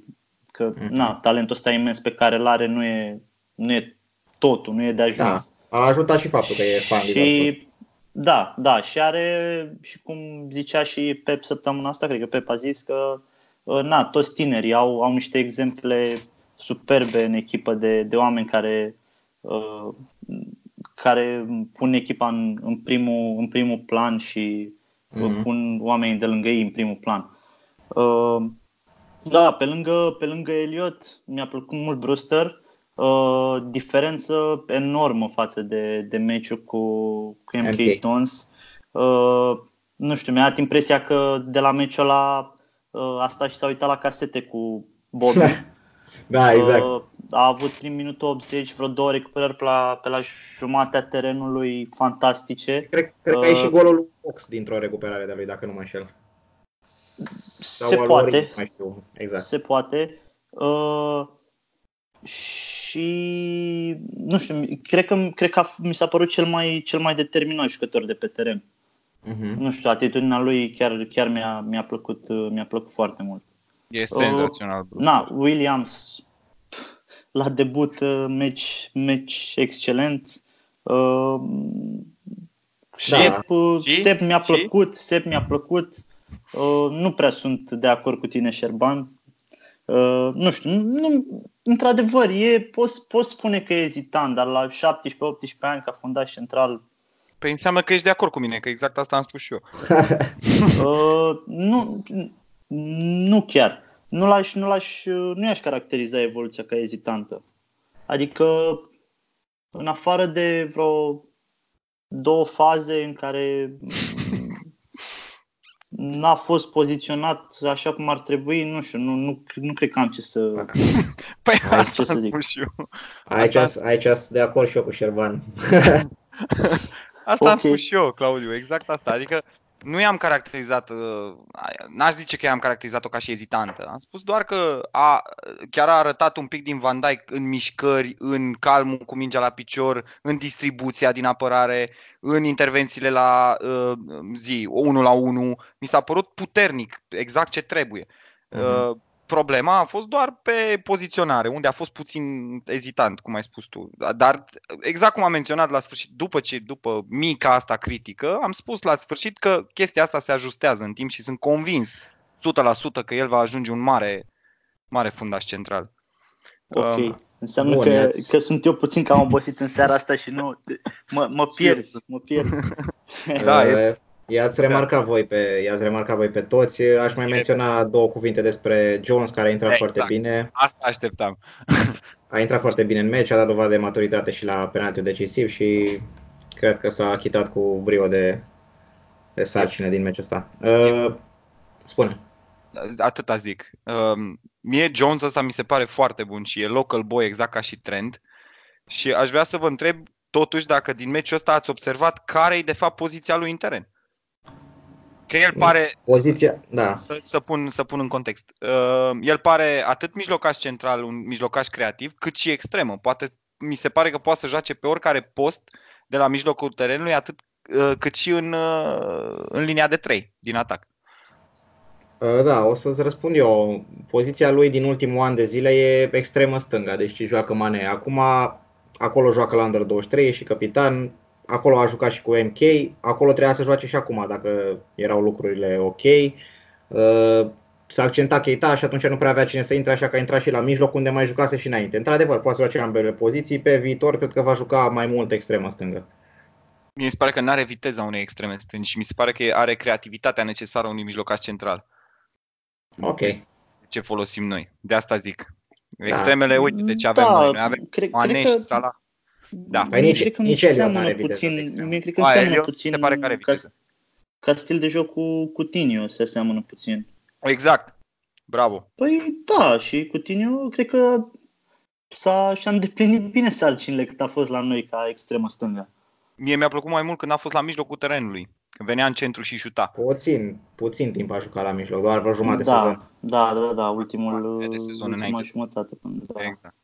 că Mhm. na, talentul ăsta imens pe care îl are nu e, nu e totul, nu e de ajuns. Da, a ajutat și faptul că e fan Liverpool. Și da, da, și are, și cum zicea și Pep săptămâna asta, cred că Pep a zis că uh, na, toți tinerii au, au niște exemple superbe în echipă de, de oameni care, uh, care pun echipa în, în, primul, în primul plan și uh, Mhm. pun oamenii de lângă ei în primul plan. Uh, da, pe lângă, pe lângă Elliot mi-a plăcut mult Brewster. Uh, diferență enormă față de, de meciul cu, cu MK, MK. Dons. Uh, nu știu, mi-a dat impresia că de la meciul ăla uh, a stat și s-a uitat la casete cu Bobby. Da, exact. Uh, a avut prin minutul 80 vreo două recuperări pe la, pe la jumatea terenului fantastice. Cred, cred că e uh, și golul lui Fox dintr-o recuperare de lui, dacă nu mă înșel. Sau Se al lui poate. Origi, mai știu. Exact. se poate. Uh, și nu știu, cred că, cred că a f- mi s-a părut cel mai, cel mai determinat jucător de pe teren. Mhm. Nu știu, atitudinea lui chiar, chiar mi-a, mi-a, plăcut, uh, mi-a plăcut foarte mult. E senzațional. Bruce. Na, Williams la debut uh, meci, meci excelent. Uh, Da. Sep, uh, Și? Sep mi-a Și? plăcut, Sep mi-a plăcut. Uh, nu prea sunt de acord cu tine, Șerban. Uh, nu știu, nu, într-adevăr, e, poți, poți spune că e ezitant, dar la 17-18 ani ca fundaș central Păi înseamnă că ești de acord cu mine, că exact asta am spus și eu. Uh, nu, nu chiar. Nu l-aș, nu l-aș, nu i-aș caracteriza evoluția ca ezitantă. Adică, în afară de vreo două faze în care n-a fost poziționat așa cum ar trebui, nu știu, nu, nu, nu cred că am ce să... Păi Hai, asta ce să am zic? spus și eu. Aici, Asta- aici sunt de acord și eu cu Șerban. Asta am Ok. spus și eu, Claudiu, exact asta. Adică nu i-am caracterizat, uh, n-aș zice că i-am caracterizat-o ca și ezitantă. Am spus doar că a, chiar a arătat un pic din Van Dijk în mișcări, în calmul cu mingea la picior, în distribuția din apărare, în intervențiile la uh, zi, 1 la 1. Mi s-a părut puternic, exact ce trebuie. Uh-huh. Problema a fost doar pe poziționare, unde a fost puțin ezitant, cum ai spus tu. Dar exact cum am menționat la sfârșit, după ce după mica asta critică, am spus la sfârșit că chestia asta se ajustează în timp și sunt convins 100% că el va ajunge un mare mare fundaș central. Ok. Um, Înseamnă Bun, că, că sunt eu puțin cam obosit în seara asta și nu mă, mă pierd, mă pierd. da, e, I-ați remarcat, da. voi pe, i-ați remarcat voi pe toți. Aș mai menționa două cuvinte despre Jones, care a intrat exact. foarte bine. Asta așteptam. A intrat foarte bine în meci, a dat dovadă de maturitate și la penalti decisiv și cred că s-a achitat cu brio de, de sarcină din meciul ăsta. Uh, spune. Atâta zic. Uh, mie Jones ăsta mi se pare foarte bun și e local boy exact ca și Trent. Și aș vrea să vă întreb totuși dacă din meciul ăsta ați observat care e de fapt poziția lui în teren. Că el pare... Poziția, da. Să, să, pun, să pun în context. Uh, el pare atât mijlocaș central, un mijlocaș creativ, cât și extremă. Poate, mi se pare că poate să joace pe oricare post de la mijlocul terenului, atât uh, cât și în, uh, în linia de 3 din atac. Uh, da, o să-ți răspund eu. Poziția lui din ultimul an de zile e extremă stânga, deci joacă Mane. Acum acolo joacă la Under 23 și capitan, acolo a jucat și cu MK, acolo trebuia să joace și acum dacă erau lucrurile ok. Uh, s-a accentat Keita și atunci nu prea avea cine să intre, așa că a intrat și la mijloc unde mai jucase și înainte. Într-adevăr, poate să joace ambele poziții, pe viitor cred că va juca mai mult extremă stângă. Mi se pare că nu are viteza unei extreme stângi și mi se pare că are creativitatea necesară unui mijlocaș central. Ok. Ce folosim noi. De asta zic. Da. Extremele, da. uite, de ce avem da, noi. noi avem cred, Mane cred că... și Salah. Da. Păi nici, cred că nici seamănă puțin, mie cred că seamănă puțin se pare care ca, ca stil de joc cu Coutinho se seamănă puțin. Exact. Bravo. Păi da, și Coutinho cred că s-a, și-a îndeplinit bine sarcinile cât a fost la noi ca extremă stângă. Mie mi-a plăcut mai mult când a fost la mijlocul terenului. Când venea în centru și șuta. Puțin, puțin timp a jucat la mijloc, doar vreo jumătate da, de sezon. Da, da, da, ultimul, de sezon ultima jumătate. Până, da. Exact.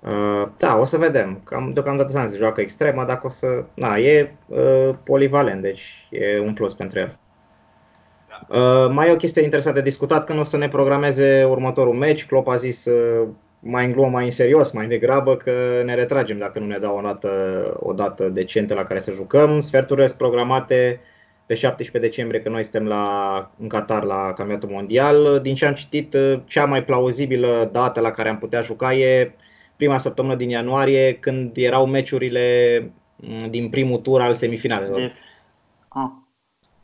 Uh, da, o să vedem. Cam, deocamdată se joacă extremă, dacă o să... Na, e uh, polivalent, deci e un plus pentru el. Da. Uh, mai e o chestie interesantă de discutat, când o să ne programeze următorul meci. Klopp a zis uh, mai în glumă, mai în serios, mai degrabă că ne retragem dacă nu ne dau o dată, o dată decentă la care să jucăm. Sferturile sunt programate pe 17 decembrie, că noi suntem la, în Qatar la campionatul mondial. Din ce am citit, uh, cea mai plauzibilă dată la care am putea juca e prima săptămână din ianuarie, când erau meciurile mm, din primul tur al semifinalelor. De... Ah.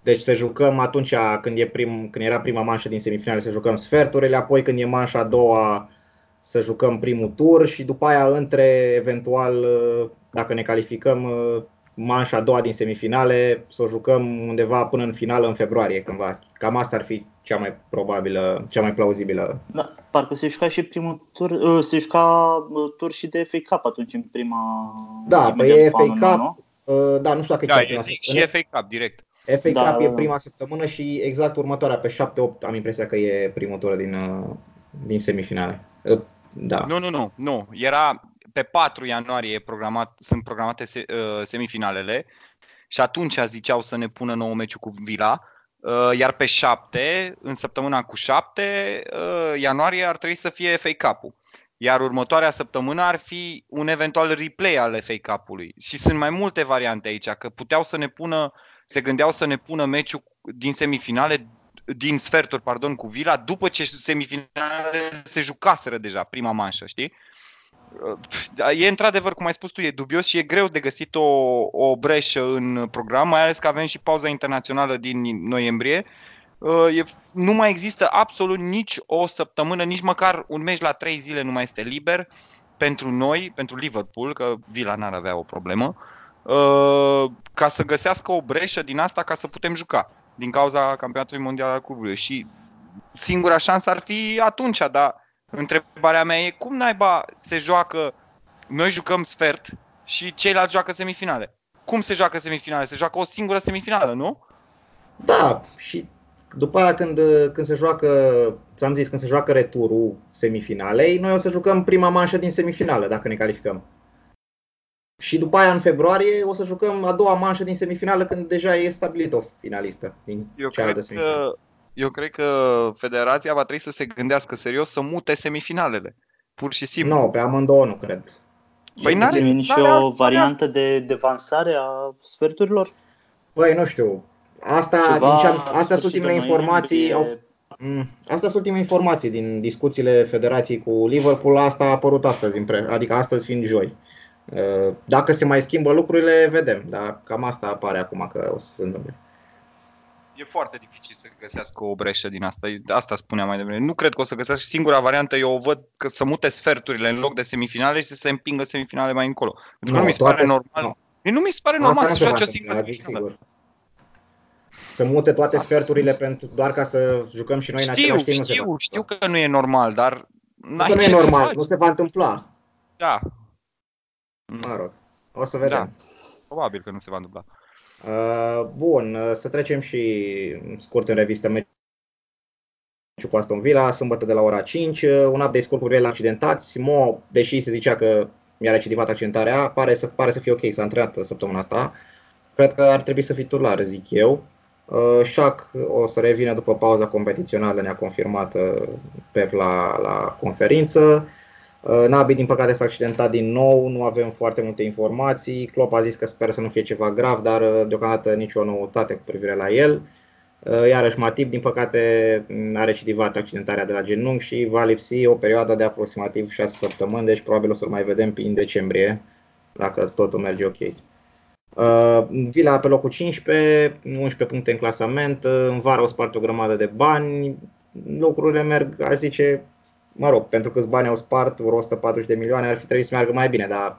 Deci să jucăm atunci când, e prim, când era prima manșă din semifinale să jucăm sferturile, apoi când e manșa a doua să jucăm primul tur și după aia între eventual dacă ne calificăm manșa a doua din semifinale să o jucăm undeva până în finală în februarie cândva. Cam asta ar fi cea mai probabilă, cea mai plauzibilă. Da, parcă se juca și primul tur, uh, se juca uh, tur și de FA Cup atunci în prima... Da, pe e FA Cup, nu? Uh, da, nu știu dacă da, e prima și FA Cup direct. FA da, Cup da, e prima săptămână și exact următoarea, pe 7-8, am impresia că e primul tur din, din semifinale. Da. Nu, nu, nu, nu. Era pe 4 ianuarie programat, sunt programate semifinalele și atunci ziceau să ne pună nou meciul cu Vila Uh, iar pe 7, în săptămâna cu 7 uh, ianuarie ar trebui să fie FA Cup-ul. Iar următoarea săptămână ar fi un eventual replay al FA Cup-ului. Și sunt mai multe variante aici, că puteau să ne pună, se gândeau să ne pună meciul din semifinale, din sferturi, pardon, cu Vila, după ce semifinale se jucaseră deja prima manșă, știi? Da, e într-adevăr, cum ai spus tu, e dubios și e greu de găsit o, o breșă în program, mai ales că avem și pauza internațională din noiembrie. Uh, e, nu mai există absolut nici o săptămână, nici măcar un meci la trei zile nu mai este liber pentru noi, pentru Liverpool, că Villa n-ar avea o problemă, uh, ca să găsească o breșă din asta ca să putem juca din cauza campionatului mondial al clubului. Și singura șansă ar fi atunci, dar Întrebarea mea e cum naiba se joacă, noi jucăm sfert și ceilalți joacă semifinale. Cum se joacă semifinale? Se joacă o singură semifinală, nu? Da, și după aia când, când se joacă, ți-am zis, când se joacă returul semifinalei, noi o să jucăm prima manșă din semifinală, dacă ne calificăm. Și după aia, în februarie, o să jucăm a doua manșă din semifinală, când deja e stabilit o finalistă din eu cred, că, eu cred că federația va trebui să se gândească serios să mute semifinalele. Pur și simplu. Nu, no, pe amândouă nu cred. Păi n-are, nici o variantă de devansare a sferturilor? Păi nu știu. Asta, Ceva din ce am, astea sunt ultimele informații. Au, mm, Astea sunt ultimele informații din discuțiile federației cu Liverpool. Asta a apărut astăzi, adică astăzi fiind joi. Uh, dacă se mai schimbă lucrurile, vedem, dar cam asta apare acum că o să se întâmple. E foarte dificil să găsească o breșă din asta. Asta spuneam mai devreme. Nu cred că o să găsească. Singura variantă eu o văd că să mute sferturile în loc de semifinale și să se împingă semifinale mai încolo. Pentru că nu mi se pare normal. Nu. nu mi se pare normal să joace o singură să mute toate sferturile pentru doar ca să jucăm și noi știu, în același timp. Știu, nu știu că nu e normal, dar n-ai nu e normal, nu se va întâmpla. Da, Mă rog, o să vedem. Da. Probabil că nu se va întâmpla. Uh, bun, uh, să trecem și scurt în revistă meciul cu Aston Villa, sâmbătă de la ora 5, uh, un update scurt cu la accidentați. Mo, deși se zicea că mi-a recidivat accidentarea, pare să, pare să fie ok, s-a antrenat săptămâna asta. Cred că ar trebui să fie titular, zic eu. Uh, Shaq o să revină după pauza competițională, ne-a confirmat uh, Pep la, la conferință. Uh, Nabi, din păcate, s-a accidentat din nou, nu avem foarte multe informații. Klopp a zis că speră să nu fie ceva grav, dar uh, deocamdată nicio noutate cu privire la el. Uh, iarăși Matip, din păcate, a recidivat accidentarea de la genunchi și va lipsi o perioadă de aproximativ 6 săptămâni, deci probabil o să-l mai vedem prin decembrie, dacă totul merge ok. Vila pe locul 15, 11 puncte în clasament, în vară o spart o grămadă de bani, lucrurile merg, aș zice, mă rog, pentru câți bani au spart, vreo 140 de milioane, ar fi trebuit să meargă mai bine, dar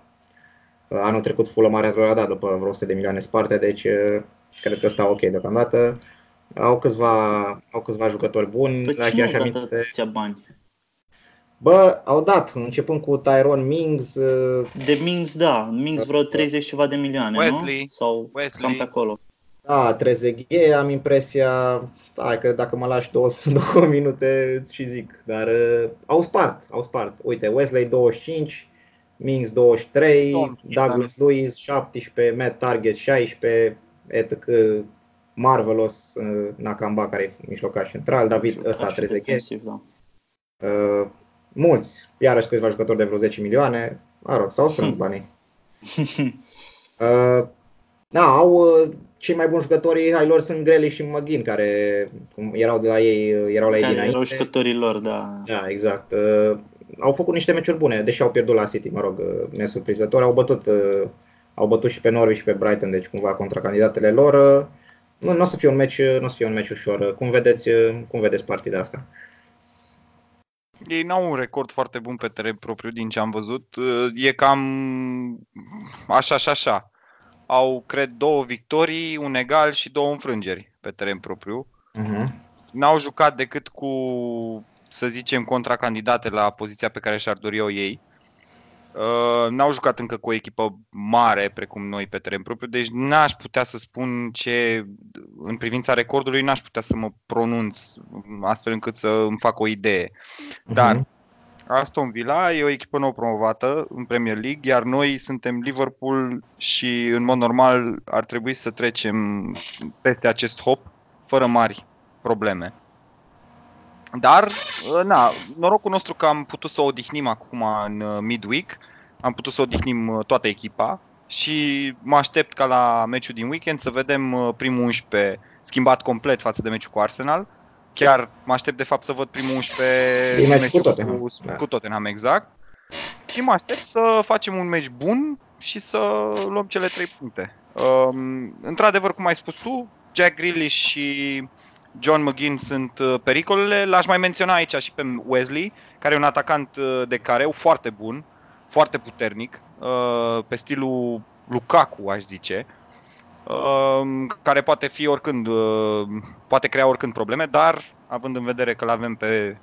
uh, anul trecut Fulham are a dat după vreo 100 de milioane sparte, deci uh, cred că stau ok deocamdată. Au câțiva, au câțiva jucători buni. Păi la cine au dat atâția bani? Bă, au dat, începând cu Tyrone Mings. Uh, de Mings, da. Mings vreo 30 ceva de milioane, Wesley, nu? Sau Wesley. cam pe acolo. Da, Trezeghe, am impresia, hai că dacă mă lași două, două minute și zic, dar uh, au spart, au spart. Uite, Wesley 25, Mings 23, Tom, Douglas Lewis 17, Matt Target 16, etc. Marvelous uh, Nakamba care e mijlocaș central, David ăsta Trezeghe. Da. Uh, mulți, iarăși câțiva jucători de vreo 10 milioane, mă rog, s-au strâns banii. uh, da, au uh, cei mai buni jucători ai lor sunt Greli și McGinn, care cum erau de la ei, erau la ei dinainte. Erau jucătorii lor, da. Da, exact. Uh, au făcut niște meciuri bune, deși au pierdut la City, mă rog, uh, nesurprizător. Au bătut, uh, au bătut și pe Norwich și pe Brighton, deci cumva contra candidatele lor. Uh, nu, nu o să fie un meci, nu o să fie un meci ușor. Cum vedeți, uh, cum vedeți partida asta? Ei n-au un record foarte bun pe teren propriu din ce am văzut. Uh, e cam așa și așa au, cred, două victorii, un egal și două înfrângeri pe teren propriu. Uh-huh. N-au jucat decât cu, să zicem, contracandidate la poziția pe care și-ar dori eu ei. Uh, n-au jucat încă cu o echipă mare precum noi pe teren propriu, deci n-aș putea să spun ce, în privința recordului, n-aș putea să mă pronunț astfel încât să îmi fac o idee. Dar uh-huh. Aston Villa e o echipă nou promovată în Premier League, iar noi suntem Liverpool și în mod normal ar trebui să trecem peste acest hop fără mari probleme. Dar, na, norocul nostru că am putut să odihnim acum în uh, midweek, am putut să odihnim uh, toată echipa și mă aștept ca la meciul din weekend să vedem uh, primul 11 schimbat complet față de meciul cu Arsenal chiar mă aștept de fapt să văd primul 11 meci cu Tottenham. Cu, da. cu Tottenham, exact. Și mă aștept să facem un meci bun și să luăm cele 3 puncte. Um, într-adevăr, cum ai spus tu, Jack Grealish și John McGinn sunt uh, pericolele. L-aș mai menționa aici și pe Wesley, care e un atacant uh, de careu foarte bun, foarte puternic, uh, pe stilul Lukaku, aș zice. Ehm, care poate fi oricând, ehm, poate crea oricând probleme, dar având în vedere că l avem pe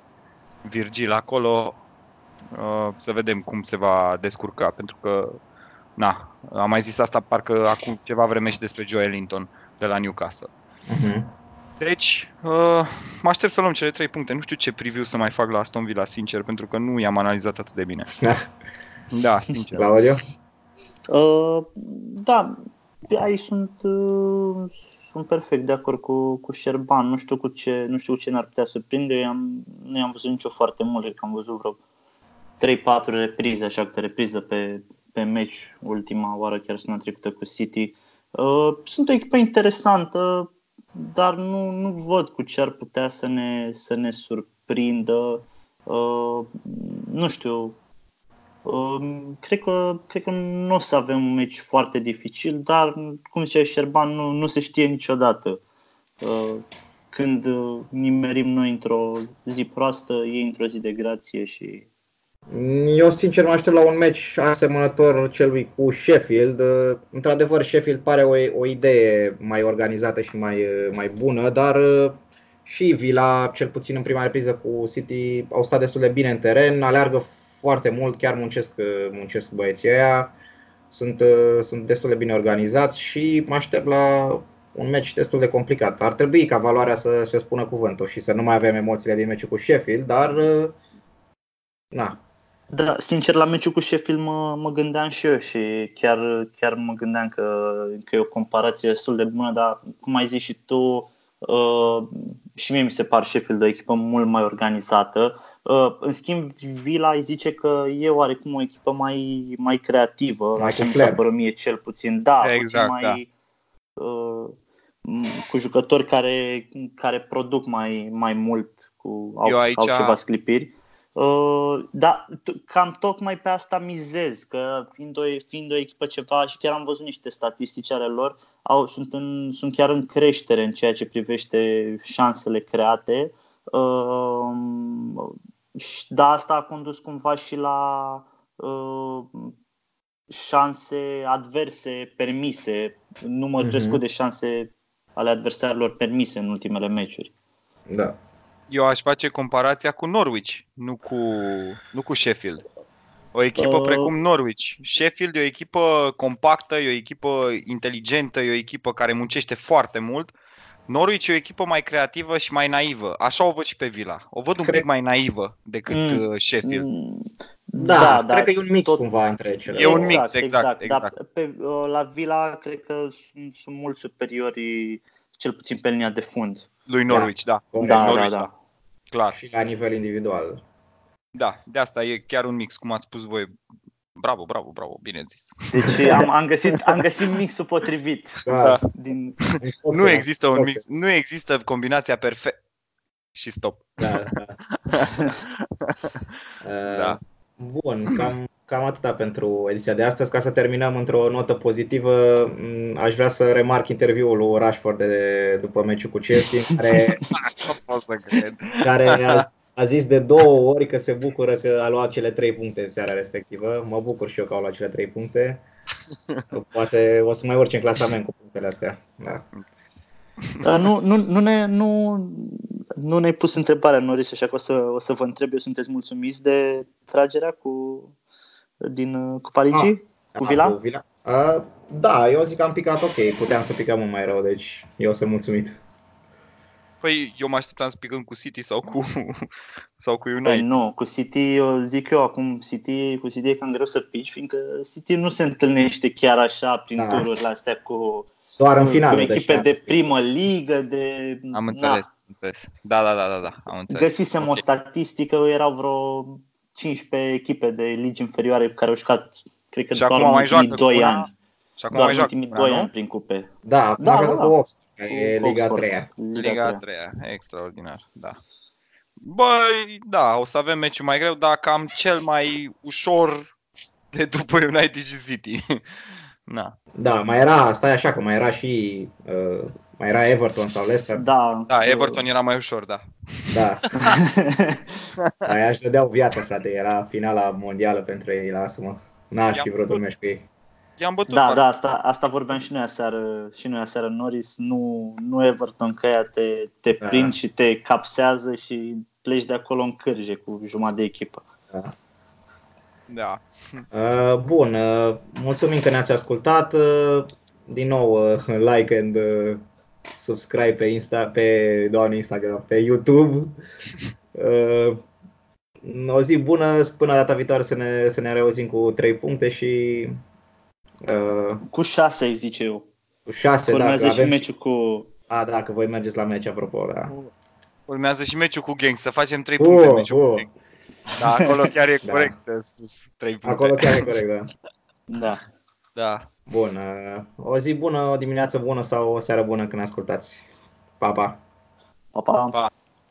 Virgil acolo, ehm, să vedem cum se va descurca, pentru că, na, am mai zis asta parcă acum ceva vreme și despre Joe Ellington de la Newcastle. Uh-huh. Deci, uh, mă aștept să luăm cele trei puncte. Nu știu ce preview să mai fac la Aston Villa, sincer, pentru că nu i-am analizat atât de bine. Da. Da, sincer. Claudio? Uh, da, aici sunt, uh, sunt perfect de acord cu, cu Șerban. Nu știu cu ce, nu știu cu ce ne-ar putea surprinde. Eu am, nu i-am văzut nicio foarte mult, cred că am văzut vreo 3-4 reprize, așa câte repriză pe, pe meci ultima oară, chiar săptămâna trecută cu City. Uh, sunt o echipă interesantă, dar nu, nu văd cu ce ar putea să ne, să ne surprindă. Uh, nu știu, uh, cred, că, cred că nu o să avem un meci foarte dificil, dar, cum zicea Șerban, nu, nu se știe niciodată. Uh, când uh, nimerim noi într-o zi proastă, ei într-o zi de grație și Eu sincer mă aștept la un meci asemănător celui cu Sheffield. Uh, Într-adevăr, Sheffield pare o, o idee mai organizată și mai, uh, mai bună, dar uh, și Villa, cel puțin în prima repriză cu City, au stat destul de bine în teren, aleargă foarte mult, chiar muncesc, uh, muncesc băieții ăia, sunt, uh, sunt destul de bine organizați și mă aștept la un meci destul de complicat. Ar trebui ca valoarea să se spună cuvântul și să nu mai avem emoțiile din meciul cu Sheffield, dar uh, na, Da, sincer, la meciul cu Sheffield mă, mă gândeam și eu și chiar, chiar mă gândeam că, că e o comparație destul de bună, dar cum ai zis și tu, uh, și mie mi se par Sheffield o echipă mult mai organizată. Uh, în schimb, Villa îi zice că e oarecum o echipă mai, mai creativă, Mai așa mi clar. s-a părut mie cel puțin. Da, Exact, puțin mai, uh, m- cu jucători care, care produc mai, mai mult, cu, au, Eu aici- au ceva sclipiri. Uh, da, t- cam tocmai pe asta mizez, că fiind o, fiind o echipă ceva și chiar am văzut niște statistici ale lor, au, sunt, în, sunt chiar în creștere în ceea ce privește șansele create. Uh, și- da, asta a condus cumva și la uh, șanse adverse permise, număr Mhm. crescut de șanse ale adversarilor permise în ultimele meciuri. da. Eu aș face comparația cu Norwich, nu cu, nu cu Sheffield. O echipă Uh. precum Norwich. Sheffield e o echipă compactă, e o echipă inteligentă, e o echipă care muncește foarte mult. Norwich e o echipă mai creativă și mai naivă. Așa o văd și pe Villa. O văd un Cred- pic mai naivă decât Mm. uh, Sheffield. Mm, Da, da, cred că e un mix cumva între cele E un două. mix, exact, Dar exact. pe, uh, la Villa cred că sunt, sunt mult superiori, cel puțin pe linia de fund. Lui Norwich, da. Corect. Da, da, Norwich, da. Clar. Și la nivel individual. Da, de asta e chiar un mix, cum ați spus voi. Bravo, bravo, bravo, bine zis. Deci am, am, găsit, am găsit mixul potrivit. Da. Din, Nu există un Ok. mix, nu există combinația perfectă. Și stop. Da, da. Uh, Da. Bun, cam, cam atâta pentru ediția de astăzi. Ca să terminăm într-o notă pozitivă, m, aș vrea să remarc interviul lui Rashford de, după meciul cu Chelsea, în care, Nu pot să cred. care a, a zis de două ori că se bucură că a luat cele trei puncte în seara respectivă. Mă bucur și eu că au luat cele trei puncte. Poate o să mai urce în clasament cu punctele astea. Da. Uh, nu, nu, nu, ne, nu, nu ne-ai pus întrebarea, Norris, așa că o să, o să vă întreb eu, sunteți mulțumiți de tragerea cu, din uh, Cupa Ligii? cu Da, Villa? Cu Villa. Uh, da, eu zic că am picat ok, puteam să picăm mult mai rău, deci eu sunt mulțumit. Păi eu mă așteptam să picăm cu City sau cu, sau cu Păi United. nu, cu City, eu zic eu acum, City, cu City e cam greu să pici, fiindcă City nu se întâlnește chiar așa prin Da. tururile astea cu, Doar în cu finalul echipe deci, de primă ligă, de... Am na, înțeles, am înțeles. Da, da, da, da, da, am înțeles. Găsisem Ok. o statistică, erau vreo 15 echipe de ligi inferioare care au jucat, cred că Și doar acum în mai ultimii joacă 2 cu una, ani. Și acum Doar mai în joacă ultimii cu una, 2 nu? ani prin cupe. Da, acum Da, joacă da, cu da. Oxford, care e Cu Liga Oxford. 3 Liga a treia, extraordinar, da. Băi, da, o să avem meciul mai greu, dar cam cel mai ușor de după United și City. Na. Da, mai era, stai așa, că mai era și, uh, mai era Everton sau Leicester. Da, Da, Everton era mai ușor, da. Da, aia își dădeau viață, frate, era finala mondială pentru ei, lasă-mă. N-aș fi vrut un meci cu ei. I-am bătut. Da, parcă. da, asta, asta vorbeam și noi aseară, și noi aseară Norris, nu, nu Everton că ea te, te Da. prind și te capsează și pleci de acolo în cârje cu jumătate de echipă. Da. da. Uh, bun, uh, mulțumim că ne-ați ascultat. Uh, din nou, uh, like and uh, subscribe pe, Insta, pe doamne Instagram, pe YouTube. Uh, o zi bună, până data viitoare să ne, să ne reauzim cu 3 puncte și uh, cu 6, zice eu. Cu 6, da. Urmează și meciul cu... A, da, că voi mergeți la meci, apropo, da. Urmează și meciul cu Gang, să facem 3 puncte oh, meciul oh. cu Gang. Da, acolo chiar e da. corect da. spus 3 puncte. Acolo chiar e corect, da. da. Da. Bun. O zi bună, o dimineață bună sau o seară bună când ascultați. Pa, pa! Pa, pa! pa.